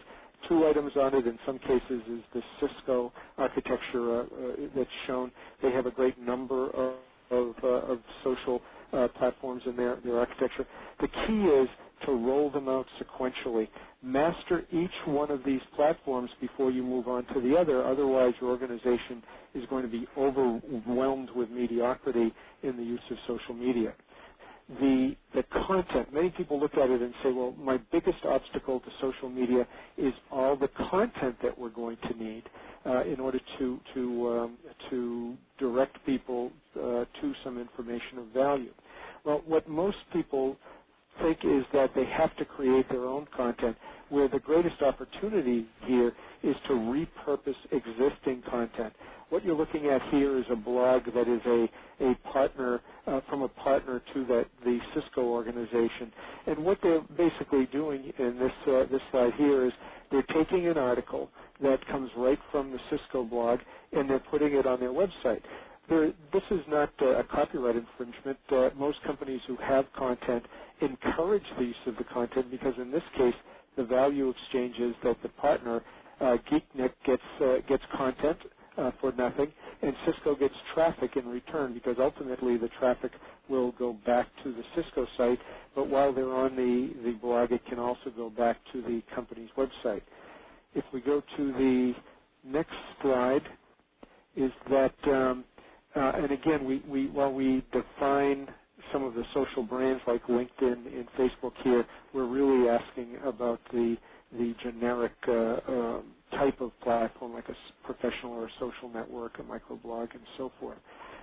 two items on it. In some cases, is the Cisco architecture uh, uh, that's shown. They have a great number of, of, uh, of social platforms in their, their architecture. The key is to roll them out sequentially. Master each one of these platforms before you move on to the other. Otherwise, your organization is going to be overwhelmed with mediocrity in the use of social media the the content. Many people look at it and say, "Well, my biggest obstacle to social media is all the content that we're going to need uh, in order to to um, to direct people uh, to some information of value." Well, what most people think is that they have to create their own content, where the greatest opportunity here is to repurpose existing content. What you're looking at here is a blog that is a, a partner uh, from a partner to that the Cisco organization. And what they're basically doing in this uh, this slide here is they're taking an article that comes right from the Cisco blog and they're putting it on their website. There, this is not uh, a copyright infringement. Uh, most companies who have content encourage the use of the content because in this case, the value exchange is that the partner, uh, Geeknik, gets uh, gets content uh, for nothing, and Cisco gets traffic in return because ultimately the traffic will go back to the Cisco site, but while they're on the, the blog, it can also go back to the company's website. If we go to the next slide, is that, um, uh, and again, we, we, while we define some of the social brands like LinkedIn and Facebook here, we're really asking about the the generic uh, um, type of platform, like a professional or a social network, a microblog, and so forth.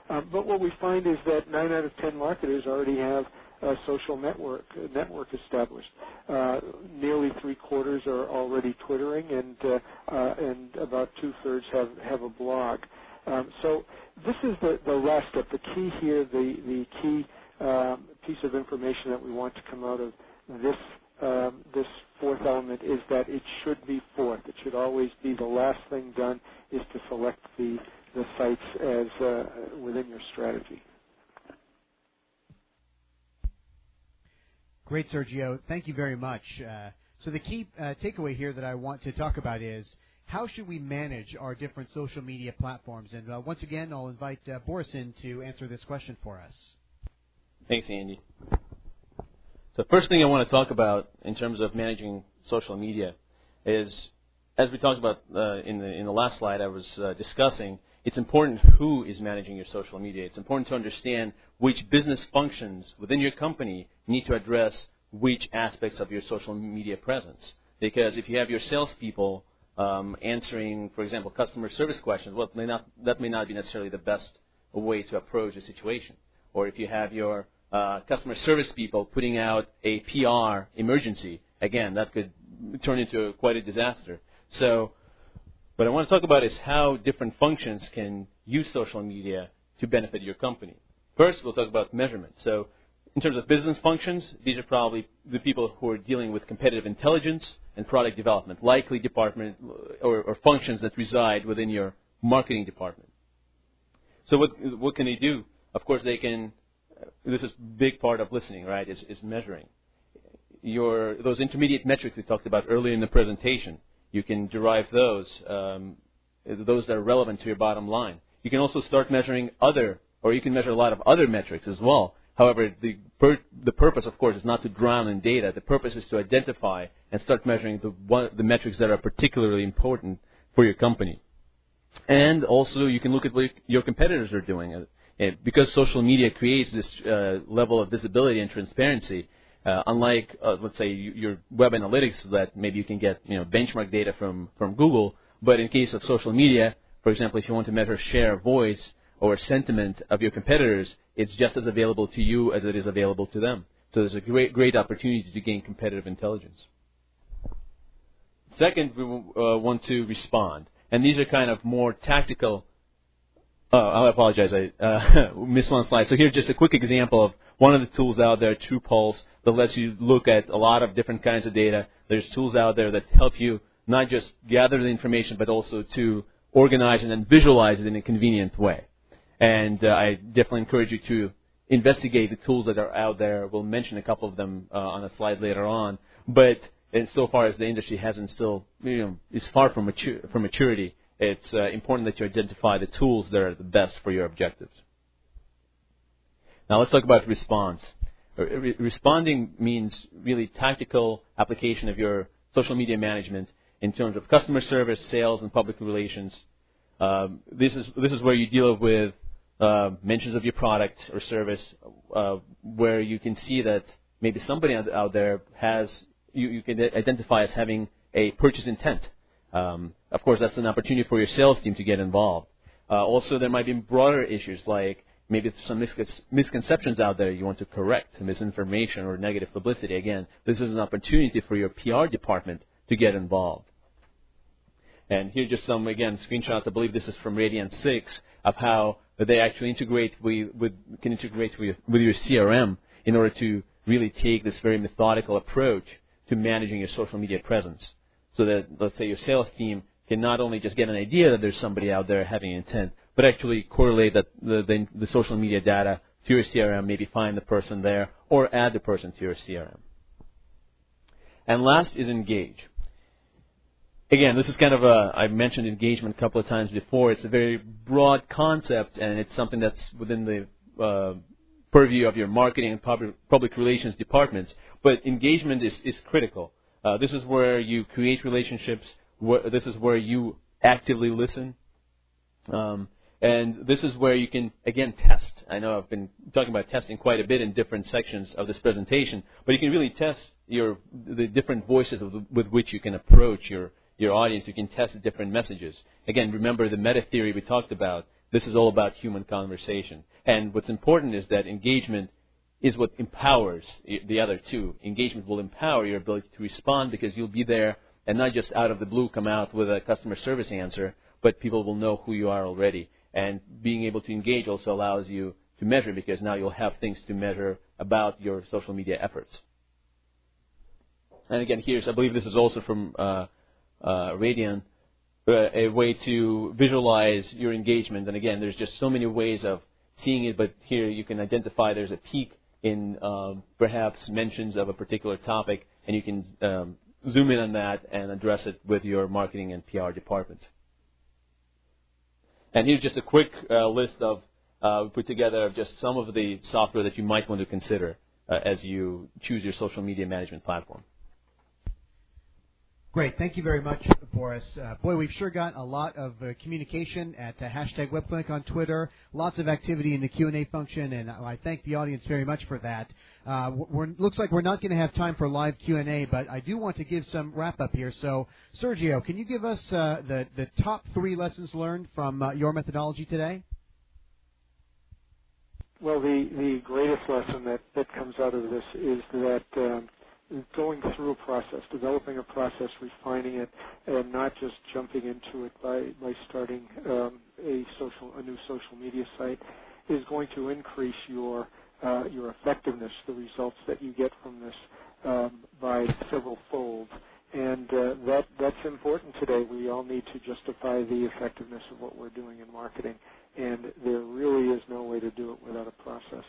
Um, but what we find is that nine out of ten marketers already have a social network a network established. Uh, nearly three quarters are already twittering, and uh, uh, and about two thirds have have a blog. Um, so this is the the last step. The key here, the the key um, piece of information that we want to come out of this um, this fourth element is that it should be fourth. It should always be the last thing done is to select the, the sites as uh, within your strategy. Great, Sergio. Thank you very much. Uh, so the key uh, takeaway here that I want to talk about is how should we manage our different social media platforms? And uh, once again, I'll invite uh, Boris in to answer this question for us. Thanks, Andy. The first thing I want to talk about in terms of managing social media is, as we talked about uh, in, the, in the last slide I was uh, discussing, it's important who is managing your social media. It's important to understand which business functions within your company need to address which aspects of your social media presence. Because if you have your salespeople um, answering, for example, customer service questions, well, may not, that may not be necessarily the best way to approach a situation. Or if you have your uh, customer service people putting out a PR emergency, again, that could turn into quite a disaster. So, what I want to talk about is how different functions can use social media to benefit your company. First, we'll talk about measurement. So, in terms of business functions, these are probably the people who are dealing with competitive intelligence and product development, likely department or, or functions that reside within your marketing department. So, what what can they do? Of course, they can this is a big part of listening, right? Is, is measuring your those intermediate metrics we talked about earlier in the presentation. You can derive those um, those that are relevant to your bottom line. You can also start measuring other, or you can measure a lot of other metrics as well. However, the per, the purpose, of course, is not to drown in data. The purpose is to identify and start measuring the one, the metrics that are particularly important for your company. And also, you can look at what your competitors are doing And because social media creates this uh, level of visibility and transparency, uh, unlike uh, let's say your web analytics that maybe you can get you know benchmark data from from Google, but in case of social media, for example, if you want to measure share of voice or sentiment of your competitors, it's just as available to you as it is available to them. So there's a great great opportunity to gain competitive intelligence. Second, we uh, want to respond, and these are kind of more tactical Oh, I apologize. I uh, *laughs* missed one slide. So here's just a quick example of one of the tools out there, TruePulse, that lets you look at a lot of different kinds of data. There's tools out there that help you not just gather the information, but also to organize and visualize it in a convenient way. And uh, I definitely encourage you to investigate the tools that are out there. We'll mention a couple of them uh, on a slide later on. But and so far as the industry hasn't still, you know, is far from, from maturity, it's uh, important that you identify the tools that are the best for your objectives. Now let's talk about response. Uh, re- responding means really tactical application of your social media management in terms of customer service, sales, and public relations. Um, this is this is where you deal with uh, mentions of your product or service, uh, where you can see that maybe somebody out there has you, you can identify as having a purchase intent. Um, of course, that's an opportunity for your sales team to get involved. Uh, also, there might be broader issues like maybe some misconceptions out there you want to correct, misinformation or negative publicity. Again, this is an opportunity for your PR department to get involved. And here just some, again, screenshots. I believe this is from Radian6 of how they actually integrate with, with can integrate with, with your CRM in order to really take this very methodical approach to managing your social media presence so that let's say your sales team can not only just get an idea that there's somebody out there having intent, but actually correlate that the, the, the social media data to your CRM, maybe find the person there or add the person to your CRM. And last is engage. Again, this is kind of a, I mentioned engagement a couple of times before. It's a very broad concept and it's something that's within the uh, purview of your marketing and public, public relations departments. But engagement is, is critical. Uh, this is where you create relationships. This is where you actively listen. Um, and this is where you can, again, test. I know I've been talking about testing quite a bit in different sections of this presentation, but you can really test your, the different voices the, with which you can approach your, your audience. You can test different messages. Again, remember the meta theory we talked about. This is all about human conversation. And what's important is that engagement is what empowers the other two. Engagement will empower your ability to respond because you'll be there and not just out of the blue come out with a customer service answer, but people will know who you are already. And being able to engage also allows you to measure because now you'll have things to measure about your social media efforts. And again, here's, I believe this is also from uh, uh, Radian, uh, a way to visualize your engagement. And again, there's just so many ways of seeing it, but here you can identify there's a peak in um, perhaps mentions of a particular topic, and you can um, zoom in on that and address it with your marketing and PR department. And here's just a quick uh, list of uh, put together of just some of the software that you might want to consider uh, as you choose your social media management platform. Great. Thank you very much, Boris. Uh, boy, we've sure got a lot of uh, communication at uh, hashtag WebClinic on Twitter. Lots of activity in the Q&A function, and I thank the audience very much for that. Uh, looks like we're not going to have time for live Q&A, but I do want to give some wrap up here. So, Sergio, can you give us uh, the the top three lessons learned from uh, your methodology today? Well, the the greatest lesson that that comes out of this is that. Um, going through a process, developing a process, refining it, and not just jumping into it by, by starting um, a social a new social media site is going to increase your uh, your effectiveness, the results that you get from this um, by several fold. And uh, that that's important today. We all need to justify the effectiveness of what we're doing in marketing, and there really is no way to do it without a process.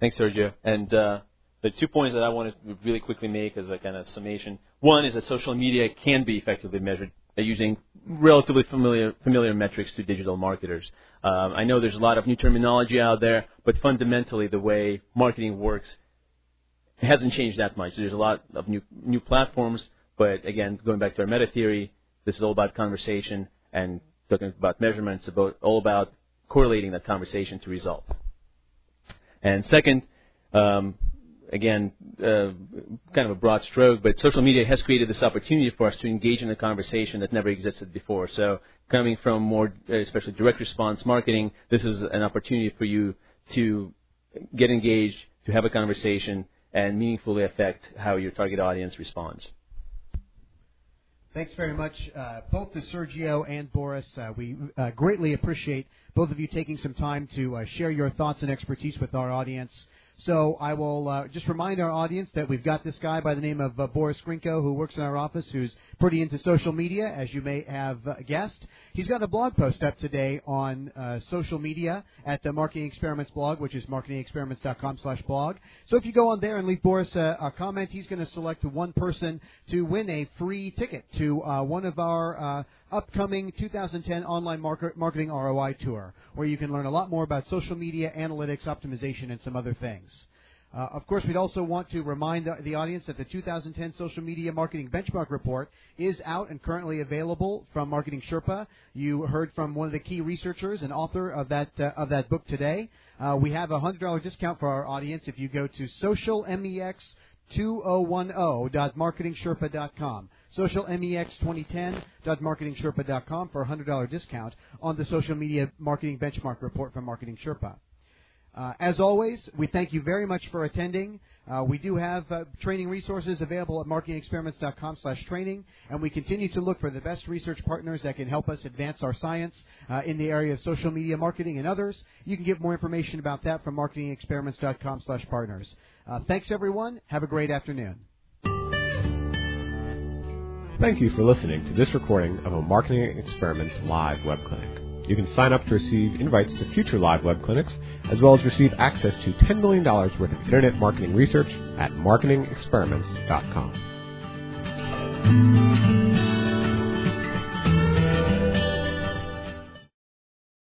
Thanks, Sergio. And uh, the two points that I want to really quickly make as a kind of summation. One is that social media can be effectively measured using relatively familiar familiar metrics to digital marketers. Um, I know there's a lot of new terminology out there, but fundamentally the way marketing works hasn't changed that much. There's a lot of new new platforms, but again, going back to our meta theory, this is all about conversation and talking about measurements, about all about correlating that conversation to results. And second, um, again, uh, kind of a broad stroke, but social media has created this opportunity for us to engage in a conversation that never existed before. So coming from more, especially direct response marketing, this is an opportunity for you to get engaged, to have a conversation, and meaningfully affect how your target audience responds. Thanks very much, uh, both to Sergio and Boris. Uh, we uh, greatly appreciate both of you taking some time to uh, share your thoughts and expertise with our audience. So I will uh, just remind our audience that we've got this guy by the name of uh, Boris Grinkot who works in our office who's pretty into social media, as you may have uh, guessed. He's got a blog post up today on uh, social media at the Marketing Experiments blog, which is marketingexperiments.com slash blog. So if you go on there and leave Boris a, a comment, he's going to select one person to win a free ticket to uh, one of our uh, upcoming 2010 online market, marketing ROI tour, where you can learn a lot more about social media, analytics, optimization, and some other things. Uh, of course, we'd also want to remind the, the, audience that the 2010 Social Media Marketing Benchmark Report is out and currently available from Marketing Sherpa. You heard from one of the key researchers and author of that uh, of that book today. Uh, we have a hundred dollar discount for our audience if you go to socialmex2010.marketingsherpa.com socialmex2010.marketingsherpa.com for a $100 discount on the social media marketing benchmark report from Marketing Sherpa. Uh, as always, we thank you very much for attending. Uh, we do have uh, training resources available at marketingexperiments.com slash training, and we continue to look for the best research partners that can help us advance our science uh, in the area of social media marketing and others. You can get more information about that from marketingexperiments.com slash partners. Uh, thanks, everyone. Have a great afternoon. Thank you for listening to this recording of a Marketing Experiments live web clinic. You can sign up to receive invites to future live web clinics, as well as receive access to $10 million worth of internet marketing research at marketingexperiments.com.